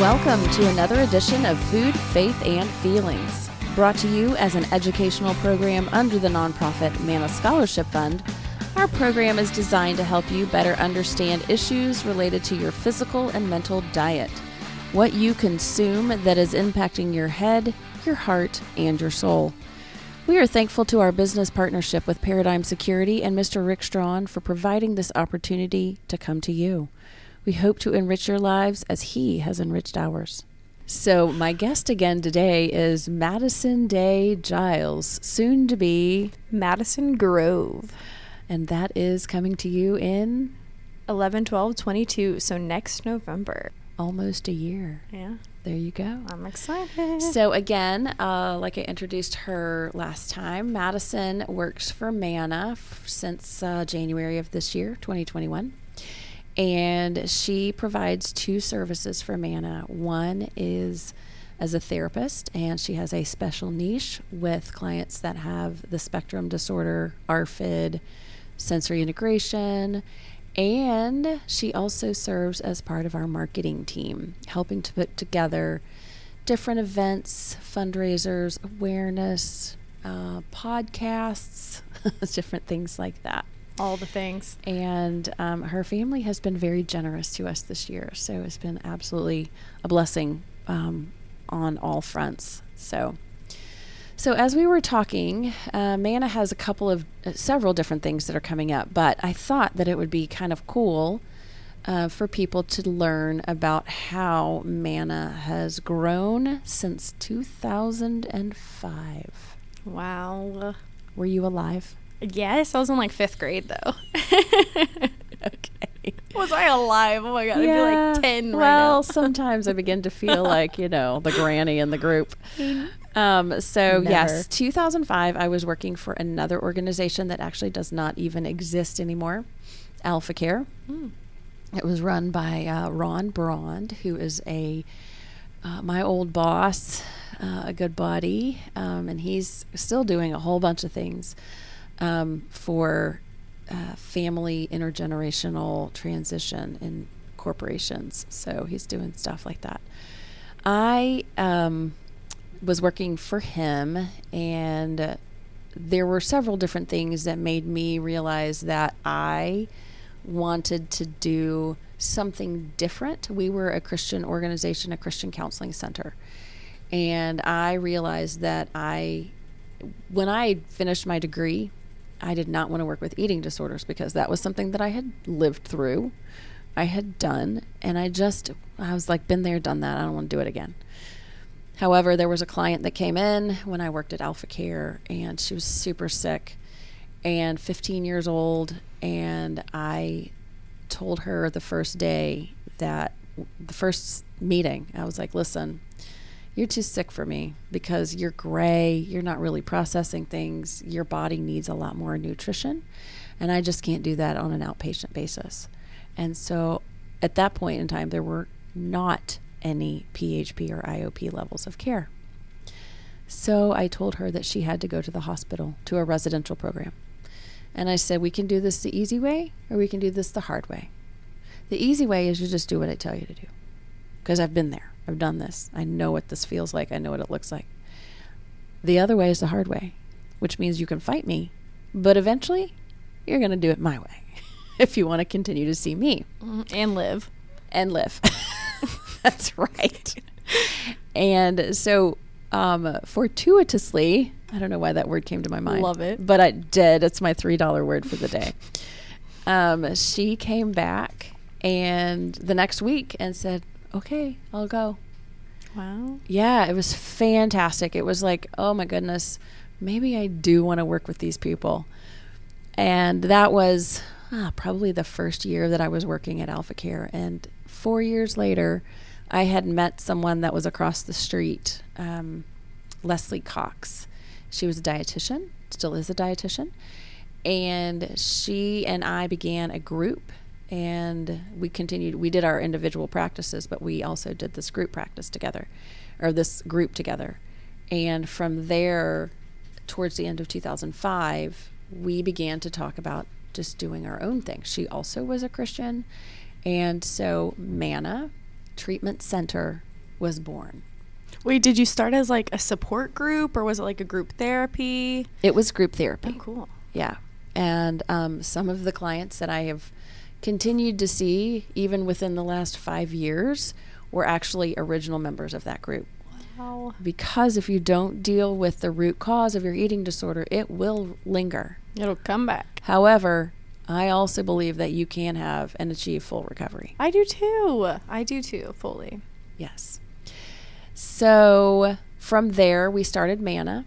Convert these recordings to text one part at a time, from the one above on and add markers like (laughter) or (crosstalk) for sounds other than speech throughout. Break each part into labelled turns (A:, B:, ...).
A: Welcome to another edition of Food, Faith, and Feelings, brought to you as an educational program under the nonprofit Mana Scholarship Fund. Our program is designed to help you better understand issues related to your physical and mental diet, what you consume that is impacting your head, your heart, and your soul. We are thankful to our business partnership with Paradigm Security and Mr. Rick Strawn for providing this opportunity to come to you. We hope to enrich your lives as he has enriched ours. So, my guest again today is Madison Day Giles, soon to be,
B: Madison Grove.
A: and that is coming to you in
B: 11, 12, 22. So next November.
A: almost a year.
B: Yeah.
A: There you go.
B: I'm excited.
A: So again, uh, like I introduced her last time, Madison works for Mana f- since uh, January of this year, 2021, and she provides two services for Mana. One is as a therapist, and she has a special niche with clients that have the spectrum disorder, ARFID, sensory integration. And she also serves as part of our marketing team, helping to put together different events, fundraisers, awareness, uh, podcasts, (laughs) different things like that.
B: All the things.
A: And um, her family has been very generous to us this year. So it's been absolutely a blessing um, on all fronts. So. So as we were talking, uh, Mana has a couple of uh, several different things that are coming up, but I thought that it would be kind of cool uh, for people to learn about how Mana has grown since 2005.
B: Wow.
A: Were you alive?
B: Yes, I was in like fifth grade though. (laughs)
A: Okay.
B: was I alive? Oh my god, I'd be like 10 right
A: well,
B: now. (laughs)
A: sometimes I begin to feel like, you know, the granny in the group. (laughs) Um, so,
B: Never.
A: yes, 2005, I was working for another organization that actually does not even exist anymore Alpha Care.
B: Hmm.
A: It was run by uh, Ron Brond, who is a uh, my old boss, uh, a good buddy, um, and he's still doing a whole bunch of things um, for uh, family intergenerational transition in corporations. So he's doing stuff like that. I um, was working for him, and there were several different things that made me realize that I wanted to do something different. We were a Christian organization, a Christian counseling center. And I realized that I, when I finished my degree, I did not want to work with eating disorders because that was something that I had lived through, I had done, and I just, I was like, been there, done that. I don't want to do it again. However, there was a client that came in when I worked at Alpha Care, and she was super sick and 15 years old. And I told her the first day that the first meeting, I was like, listen, you're too sick for me because you're gray, you're not really processing things, your body needs a lot more nutrition, and I just can't do that on an outpatient basis. And so at that point in time, there were not any PHP or IOP levels of care. So I told her that she had to go to the hospital to a residential program. And I said, we can do this the easy way or we can do this the hard way. The easy way is you just do what I tell you to do because I've been there. I've done this. I know what this feels like. I know what it looks like. The other way is the hard way, which means you can fight me, but eventually you're going to do it my way (laughs) if you want to continue to see me
B: Mm, and live.
A: and live. (laughs) That's right. And so, um, fortuitously, I don't know why that word came to my mind.
B: Love it.
A: But I did. It's my $3 word for the day. Um, she came back and the next week and said, okay, I'll go.
B: Wow.
A: Yeah, it was fantastic. It was like, oh my goodness, maybe I do want to work with these people. And that was ah, probably the first year that I was working at Alpha Care. And four years later, I had met someone that was across the street, um, Leslie Cox. She was a dietitian, still is a dietitian. And she and I began a group and we continued we did our individual practices but we also did this group practice together or this group together and from there towards the end of 2005 we began to talk about just doing our own thing she also was a christian and so mana treatment center was born.
B: Wait, did you start as like a support group or was it like a group therapy?
A: It was group therapy.
B: Oh, cool.
A: Yeah. And um, some of the clients that I have continued to see, even within the last five years, were actually original members of that group.
B: Wow.
A: Because if you don't deal with the root cause of your eating disorder, it will linger.
B: It'll come back.
A: However, I also believe that you can have and achieve full recovery.
B: I do too. I do too, fully.
A: Yes. So from there, we started Mana.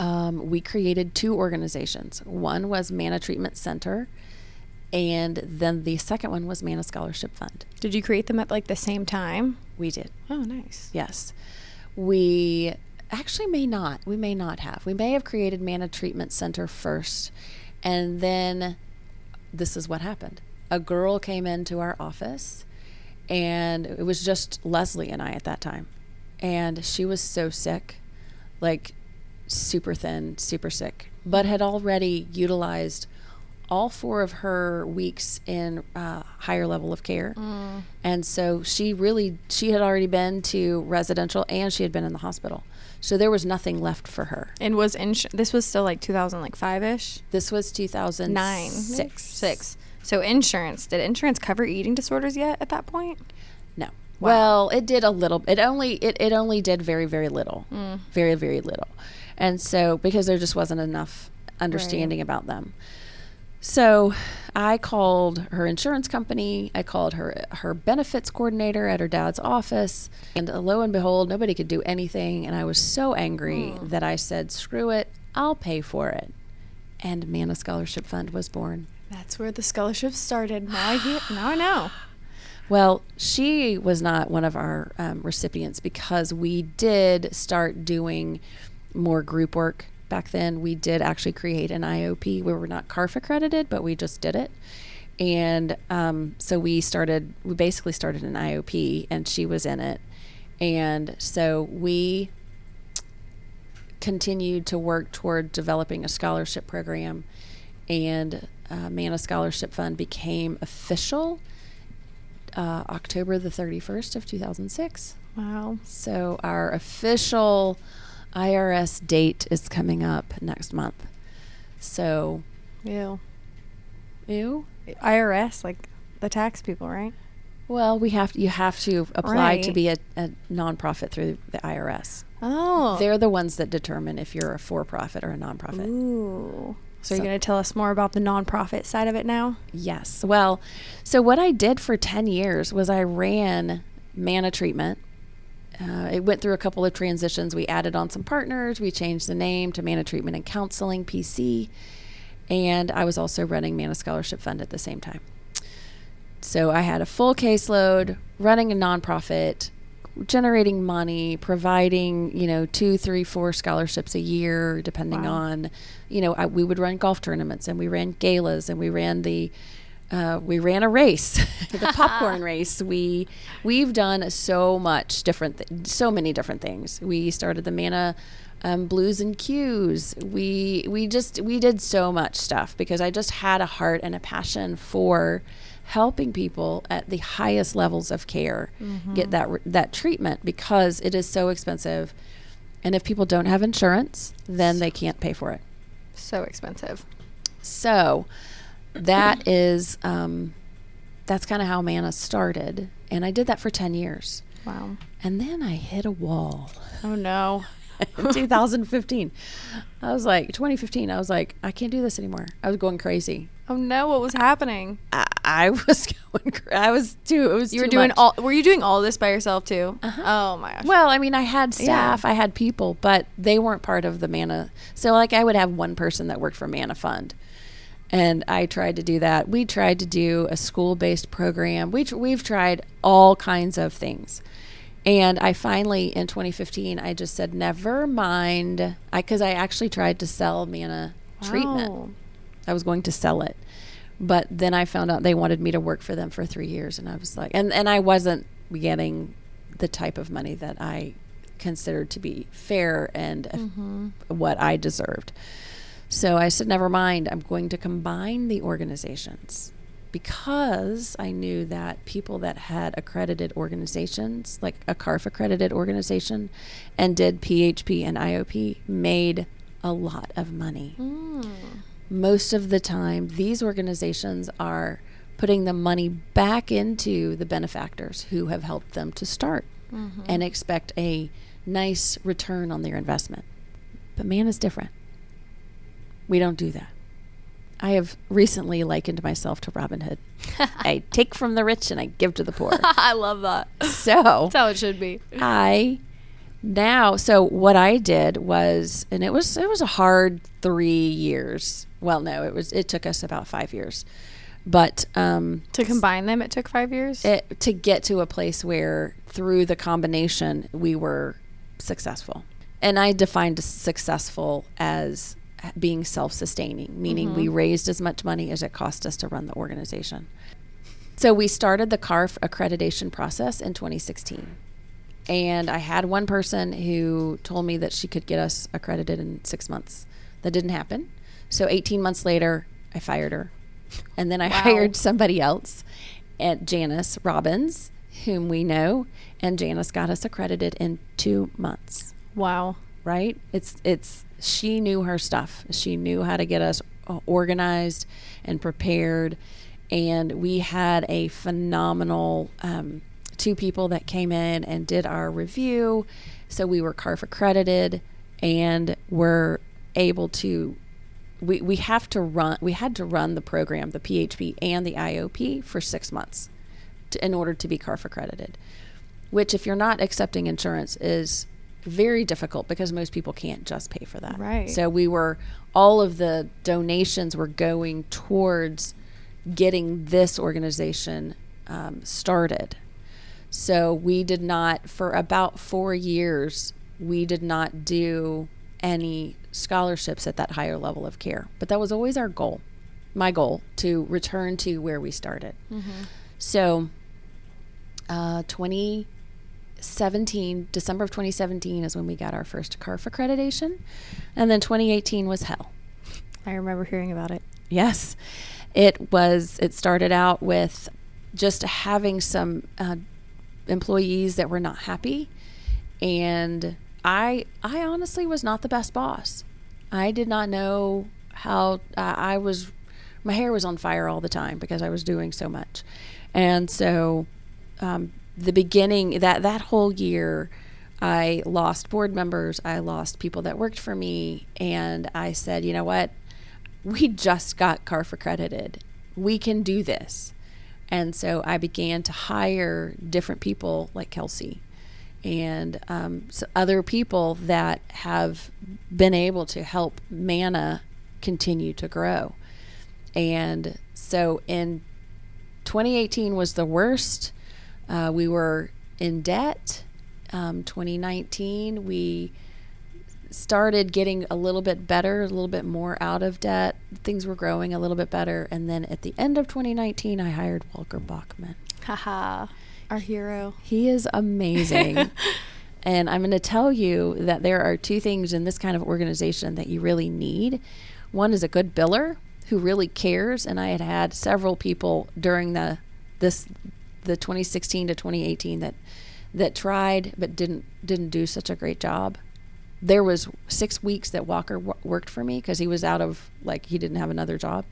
A: Um, we created two organizations. One was Mana Treatment Center, and then the second one was Mana Scholarship Fund.
B: Did you create them at like the same time?
A: We did.
B: Oh, nice.
A: Yes. We actually may not. We may not have. We may have created Mana Treatment Center first, and then this is what happened. A girl came into our office, and it was just Leslie and I at that time. And she was so sick, like super thin, super sick, but had already utilized all four of her weeks in uh, higher level of care. And so she really, she had already been to residential and she had been in the hospital. So there was nothing left for her.
B: And was ins- this was still like 2005 ish?
A: This was 2006.
B: Nine. Six. So insurance. Did insurance cover eating disorders yet at that point?
A: No. wow. Well, it did a little. It only it, it only did very very little, very very little, and so because there just wasn't enough understanding about them. So I called her insurance company. I called her her benefits coordinator at her dad's office, and lo and behold, nobody could do anything. And I was so angry that I said, "Screw it, I'll pay for it." And Mana Scholarship Fund was born.
B: That's where the scholarship started. Now I hear. Now I know. (sighs)
A: Well, she was not one of our um, recipients because we did start doing more group work back then. We did actually create an IOP. We were not CARF accredited, but we just did it. And um, so we started, we basically started an IOP, and she was in it. And so we continued to work toward developing a scholarship program, and uh, Mana Scholarship Fund became official uh, October the 31st of 2006.
B: Wow.
A: So our official IRS date is coming up next month. So,
B: Ew.
A: ew.
B: IRS, like the tax people, right?
A: Well, we have you have to apply to be a, a nonprofit through the IRS.
B: Oh.
A: They're the ones that determine if you're a for-profit or a nonprofit.
B: Ooh. So,
A: So-
B: you're going to tell us more about the nonprofit side of it now?
A: Yes. Well, so what I did for 10 years was I ran Mana Treatment. Uh, it went through a couple of transitions. We added on some partners. We changed the name to Mana Treatment and Counseling, PC. And I was also running Mana Scholarship Fund at the same time. So I had a full caseload, running a nonprofit, generating money, providing, you know, two, three, four scholarships a year, depending
B: Wow.
A: on, you know, I, we would run golf tournaments and we ran galas and we ran the, uh, we ran a race, (laughs) the (laughs) popcorn race. We, we've done so much different, th- so many different things. We started the Mana um, Blues and Cues. We, we just, we did so much stuff because I just had a heart and a passion for helping people at the highest levels of care get that that treatment because it is so expensive and if people don't have insurance then they can't pay for it
B: So expensive.
A: so that is um, that's kind of how mana started and i did that for 10 years
B: Wow.
A: and then i hit a wall
B: Oh, no. (laughs)
A: 2015 i was like 2015 i was like i can't do this anymore i was going crazy
B: Oh, no. What was happening?
A: i, I (laughs) was going cra- i was too it was
B: You were
A: too
B: doing
A: much.
B: all, were you doing all this by yourself too?
A: Uh-huh.
B: Oh, my gosh.
A: Well, I mean, I had
B: Yeah.
A: staff, I had people, but they weren't part of the Mana. So, like, I would have one person that worked for Mana Fund, and I tried to do that. We tried to do a school-based program. We tr- we've tried all kinds of things, and I finally in 2015 I just said, never mind, because I actually tried to sell Mana treatment. I was going to sell it. But then I found out they wanted me to work for them for three years, and I was like, and, and I wasn't getting the type of money that I considered to be fair and
B: Mm-hmm.
A: what I deserved. So I said, never mind. I'm going to combine the organizations. because I knew that people that had accredited organizations, like a CARF accredited organization, and did PHP and IOP, made a lot of money. Hmm. Most of the time, these organizations are putting the money back into the benefactors who have helped them to start mm-hmm. and expect a nice return on their investment. But man is different. We don't do that. I have recently likened myself to Robin Hood. (laughs) I take from the rich and I give to the poor. (laughs)
B: I love that.
A: so
B: That's how it should be.
A: I now so what I did was and it was it was a hard 3 years. Well, no, it was it took us about 5 years. But um
B: To combine them, it took five years.
A: it, to get to a place where through the combination we were successful and i defined successful as being self-sustaining meaning we mm-hmm. raised as much money as it cost us to run the organization so we started the carf accreditation process in 2016 and i had one person who told me that she could get us accredited in six months that didn't happen so 18 months later i fired her and then i
B: Wow.
A: hired somebody else at Janice Robbins, whom we know, and Janice got us accredited in two months.
B: wow.
A: Right? It's it's she knew her stuff. She knew how to get us uh, organized and prepared, and we had a phenomenal um, two people that came in and did our review. So we were CARF accredited, and were able to we, we have to run we had to run the program the php and the iop for six months to, in order to be carf accredited which if you're not accepting insurance is very difficult because most people can't just pay for that
B: Right.
A: so we were all of the donations were going towards getting this organization um, started so we did not, for about four years, we did not do any scholarships at that higher level of care. But that was always our goal, my goal, to return to where we started. So, uh, 2017, December of 2017 is when we got our first CARF accreditation. And then 2018 was hell.
B: I remember hearing about it.
A: Yes, it was. It started out with just having some uh, employees that were not happy, and I, I honestly was not the best boss. I did not know how uh, I was. My hair was on fire all the time because I was doing so much, and so um, the beginning that that whole year. I lost board members. I lost people that worked for me. And I said, you know what? we just got CARF accredited. We can do this. And so I began to hire different people like Kelsey and um, so other people that have been able to help Mana continue to grow. And so in 2018 was the worst. Uh, we were in debt. Um, 2019, we started getting a little bit better, a little bit more out of debt. Things were growing a little bit better. And then at the end of 2019, I hired Walker Bachman.
B: Haha. Our hero.
A: He is amazing. (laughs) and I'm going to tell you that there are two things in this kind of organization that you really need. One is a good biller who really cares, and I had had several people during the this the 2016 to 2018 that that tried but didn't didn't do such a great job. There was 6 weeks that Walker w- worked for me because he was out of like he didn't have another job.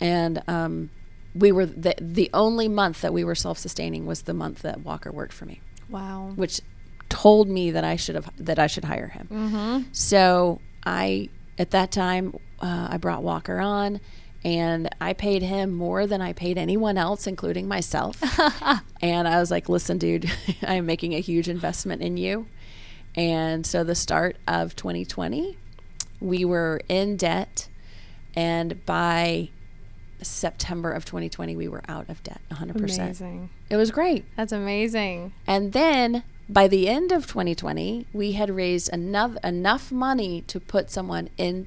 A: And um we were the the only month that we were self-sustaining was the month that Walker worked for me,
B: Wow.
A: which told me that I should have that I should hire him.
B: Mm-hmm.
A: So I at that time uh, I brought Walker on, and I paid him more than I paid anyone else, including myself. (laughs) and I was like, "Listen, dude, (laughs) I'm making a huge investment in you." And so the start of 2020, we were in debt, and by September of 2020, we were out of debt 100%.
B: Amazing.
A: It was great.
B: That's amazing.
A: And then by the end of 2020, we had raised enough enough money to put someone in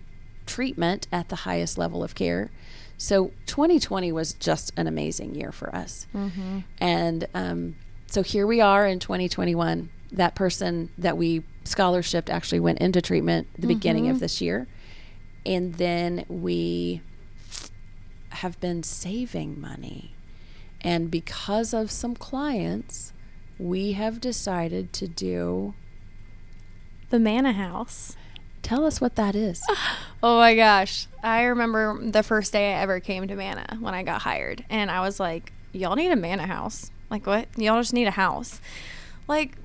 A: treatment at the highest level of care. So 2020 was just an amazing year for us.
B: Mm-hmm.
A: And um, so here we are in 2021. That person that we scholarshiped actually went into treatment the beginning of this year. And then we have been saving money. And because of some clients, we have decided to do.
B: The Manna House.
A: Tell us what that is. (laughs)
B: Oh my gosh. I remember the first day I ever came to Mana when I got hired. And I was like, y'all need a Mana house. Like, what? Y'all just need a house. Like,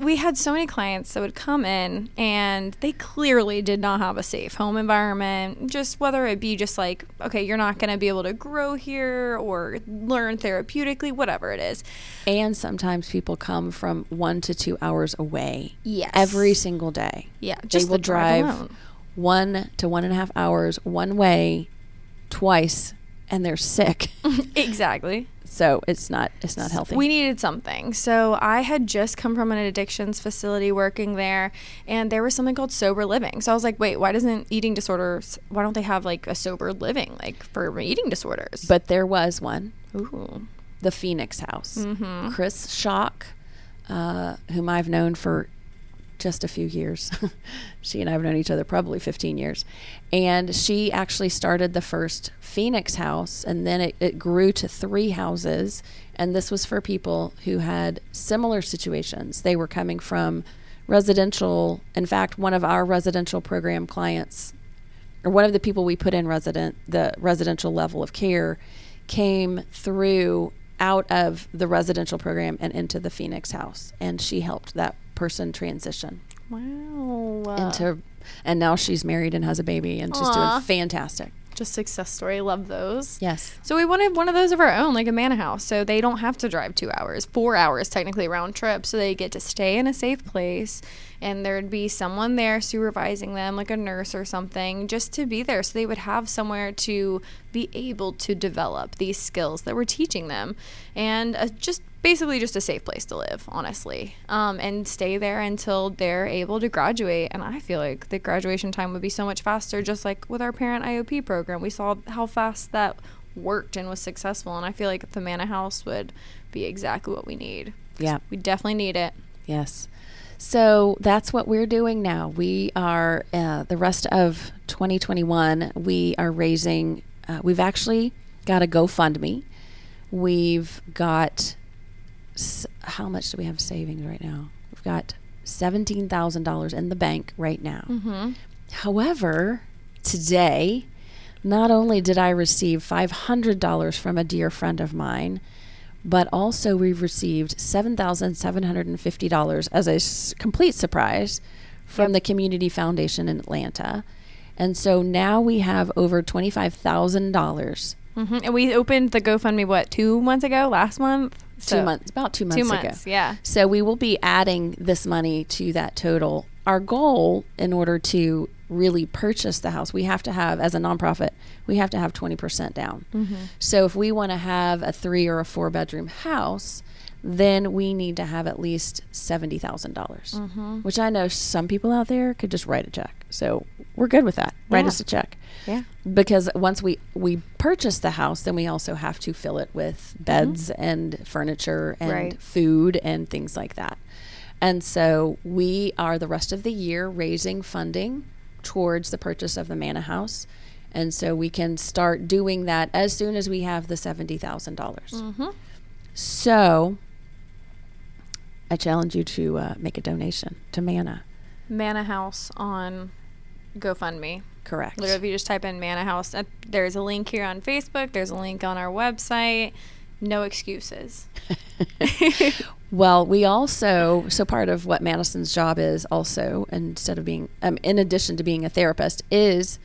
B: we had so many clients that would come in and they clearly did not have a safe home environment. Just whether it be just like, okay, you're not going to be able to grow here or learn therapeutically, whatever it is.
A: And sometimes people come from one to two hours away.
B: Yes.
A: Every single day.
B: Yeah,
A: They
B: just
A: will
B: the drive
A: drive one to one and a half hours one way twice and they're sick. (laughs)
B: exactly.
A: So it's not it's not healthy.
B: We needed something. So I had just come from an addictions facility working there, and there was something called sober living. So I was like, wait, why doesn't eating disorders, why don't they have like a sober living, like for eating disorders?
A: but there was one,
B: Ooh.
A: the Phoenix House.
B: Mhm.
A: Chris Shock, uh, whom I've known for just a few years. (laughs) she and I have known each other probably 15 years. And she actually started the first Phoenix house, and then it, it grew to three houses. And this was for people who had similar situations. They were coming from residential. In fact, one of our residential program clients, or one of the people we put in resident, the residential level of care, came through out of the residential program and into the Phoenix house, and she helped that person transition
B: Wow.
A: into, and now she's married and has a baby, and she's
B: Aw.
A: doing fantastic.
B: just success story. Love those.
A: Yes,
B: So we wanted one of those of our own, like a Manna house, so they don't have to drive two hours, four hours technically round trip, so they get to stay in a safe place, and there'd be someone there supervising them, like a nurse or something, just to be there, so they would have somewhere to be able to develop these skills that we're teaching them, and uh, just basically just a safe place to live, honestly, um, and stay there until they're able to graduate. And I feel like the graduation time would be so much faster, just like with our parent IOP program. We saw how fast that worked and was successful, and I feel like the Manna House would be exactly what we need.
A: yeah,
B: We definitely need it.
A: yes. So that's what we're doing now. We are uh, the rest of 2021. We are raising. Uh, we've actually got a GoFundMe. We've got s- how much do we have savings right now? We've got seventeen thousand dollars in the bank right now.
B: Mm-hmm.
A: However, today, not only did I receive $500 from a dear friend of mine, but also we've received $7,750 as a s- complete surprise from
B: Yep.
A: the Community Foundation in Atlanta. And so now we have over $25,000
B: Mm-hmm. And we opened the GoFundMe what two months ago? Last month?
A: two months, about two months
B: Two
A: ago.
B: months. Yeah.
A: So we will be adding this money to that total. Our goal, in order to really purchase the house, we have to have, as a nonprofit, we have to have 20% down.
B: Mm-hmm.
A: So if we want to have a three or a four bedroom house, then we need to have at least $70,000, dollars
B: Mm-hmm.
A: which I know some people out there could just write a check. So we're good with that. Write us a check
B: Yeah.
A: because once we we purchase the house then we also have to fill it with beds and furniture and
B: Right.
A: food and things like that and so we are the rest of the year raising funding towards the purchase of the manor house and so we can start doing that as soon as we have the $70000
B: Mm-hmm.
A: so i challenge you to uh, make a donation to manna
B: Manna House on GoFundMe.
A: correct
B: Literally, if you just type in Manna House, uh, there's a link here on Facebook. There's a link on our website. No excuses. (laughs)
A: Well, we also so part of what Madison's job is also instead of being um, in addition to being a therapist is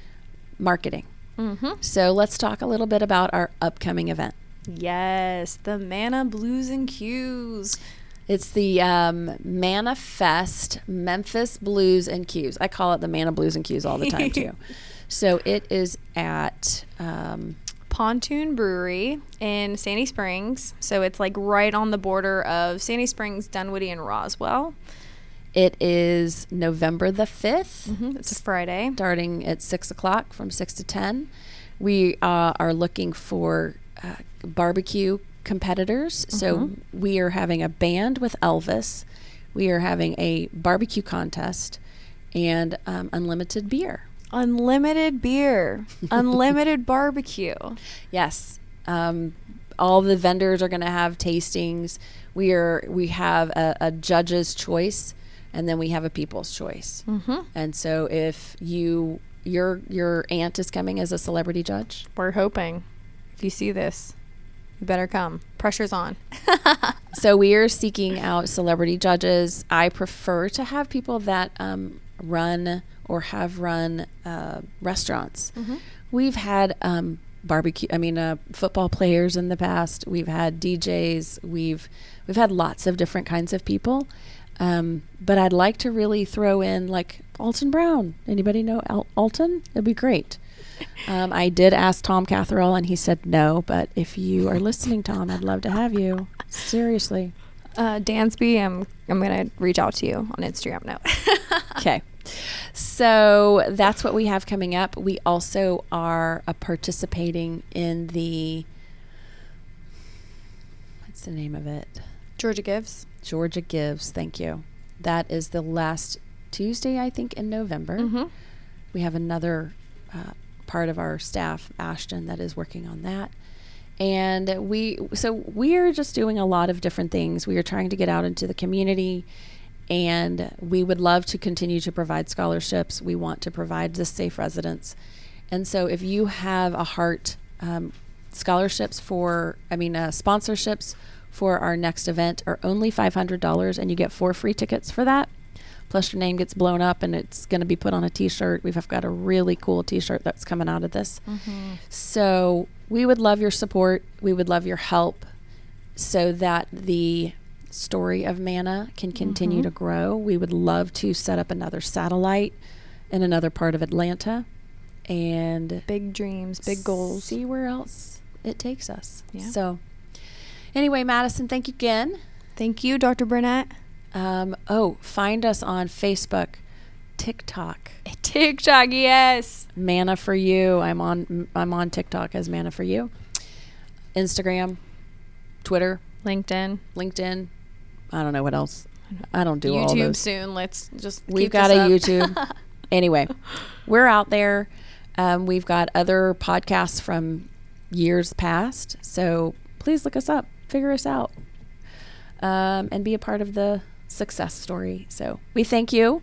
A: marketing.
B: Mm-hmm.
A: So let's talk a little bit about our upcoming event.
B: Yes, the Manna Blues and Cues.
A: It's the um, Mana Fest Memphis Blues and Cues. I call it the Mana Blues and Cues all the time too. (laughs) so it is at um,
B: Pontoon Brewery in Sandy Springs. So it's like right on the border of Sandy Springs, Dunwoody, and Roswell.
A: it is November the 5th
B: Mm-hmm. It's a Friday.
A: starting at six o'clock from six to ten. We uh, are looking for uh, barbecue competitors. So
B: Mhm.
A: we are having a band with Elvis. We are having a barbecue contest and um, unlimited beer.
B: Unlimited beer, (laughs) unlimited barbecue.
A: Yes. Um, all the vendors are going to have tastings. We are we have a, a judge's choice, and then we have a people's choice.
B: Mm-hmm.
A: And so, if you your your aunt is coming as a celebrity judge,
B: We're hoping. If you see this, you better come. Pressure's on. (laughs)
A: so we are seeking out celebrity judges. I prefer to have people that um, run or have run uh, restaurants. We've had um, barbecue. I mean, uh, football players in the past. We've had DJs. We've we've had lots of different kinds of people. Um, but I'd like to really throw in like Alton Brown. Anybody know Al- Alton? It'd be great. Um, I did ask Tom Catherall, and he said no. But if you are listening, Tom, I'd love to have you. Seriously.
B: Uh, Dansby, I'm I'm gonna reach out to you on Instagram now. (laughs)
A: Okay. So that's what we have coming up. We also are uh, participating in the what's the name of it?
B: Georgia gives.
A: Georgia Gives. Thank you. That is the last Tuesday, I think, in November.
B: Mm-hmm.
A: We have another uh, part of our staff, Ashton, that is working on that. And we, so we're just doing a lot of different things. We are trying to get out into the community, and we would love to continue to provide scholarships. We want to provide the safe residence. And so if you have a heart, um, scholarships for, I mean, uh, sponsorships for our next event are only $500, and you get four free tickets for that plus your name gets blown up and it's going to be put on a t-shirt we've got a really cool t-shirt that's coming out of this mm-hmm. so we would love your support we would love your help so that the story of mana can continue mm-hmm. to grow we would love to set up another satellite in another part of atlanta and
B: Big dreams, big goals.
A: see where else it takes us
B: Yeah.
A: so anyway madison thank you again
B: Thank you, Dr. Burnett.
A: Um, oh, find us on Facebook, TikTok, (laughs)
B: TikTok, yes.
A: Mana for You. I'm on. I'm on TikTok as Mana for You. Instagram, Twitter,
B: LinkedIn,
A: LinkedIn. I don't know what else. I don't do all
B: YouTube
A: those.
B: soon. Let's just.
A: We've got a
B: up.
A: YouTube. (laughs) anyway, we're out there. Um, we've got other podcasts from years past. So please look us up, figure us out, um, and be a part of the success story. So we thank you.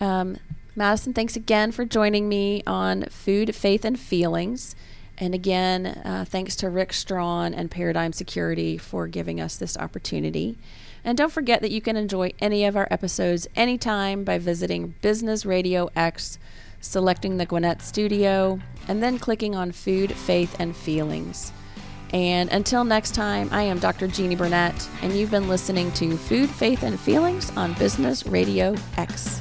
A: Um, Madison, thanks again for joining me on Food, Faith, and Feelings. And again, uh, thanks to Rick Strawn and Paradigm Security for giving us this opportunity. And don't forget that you can enjoy any of our episodes anytime by visiting Business Radio X, selecting the Gwinnett Studio, and then clicking on Food, Faith, and Feelings. And until next time, I am Dr. Jeannie Burnett, and you've been listening to Food, Faith, and Feelings on Business Radio X.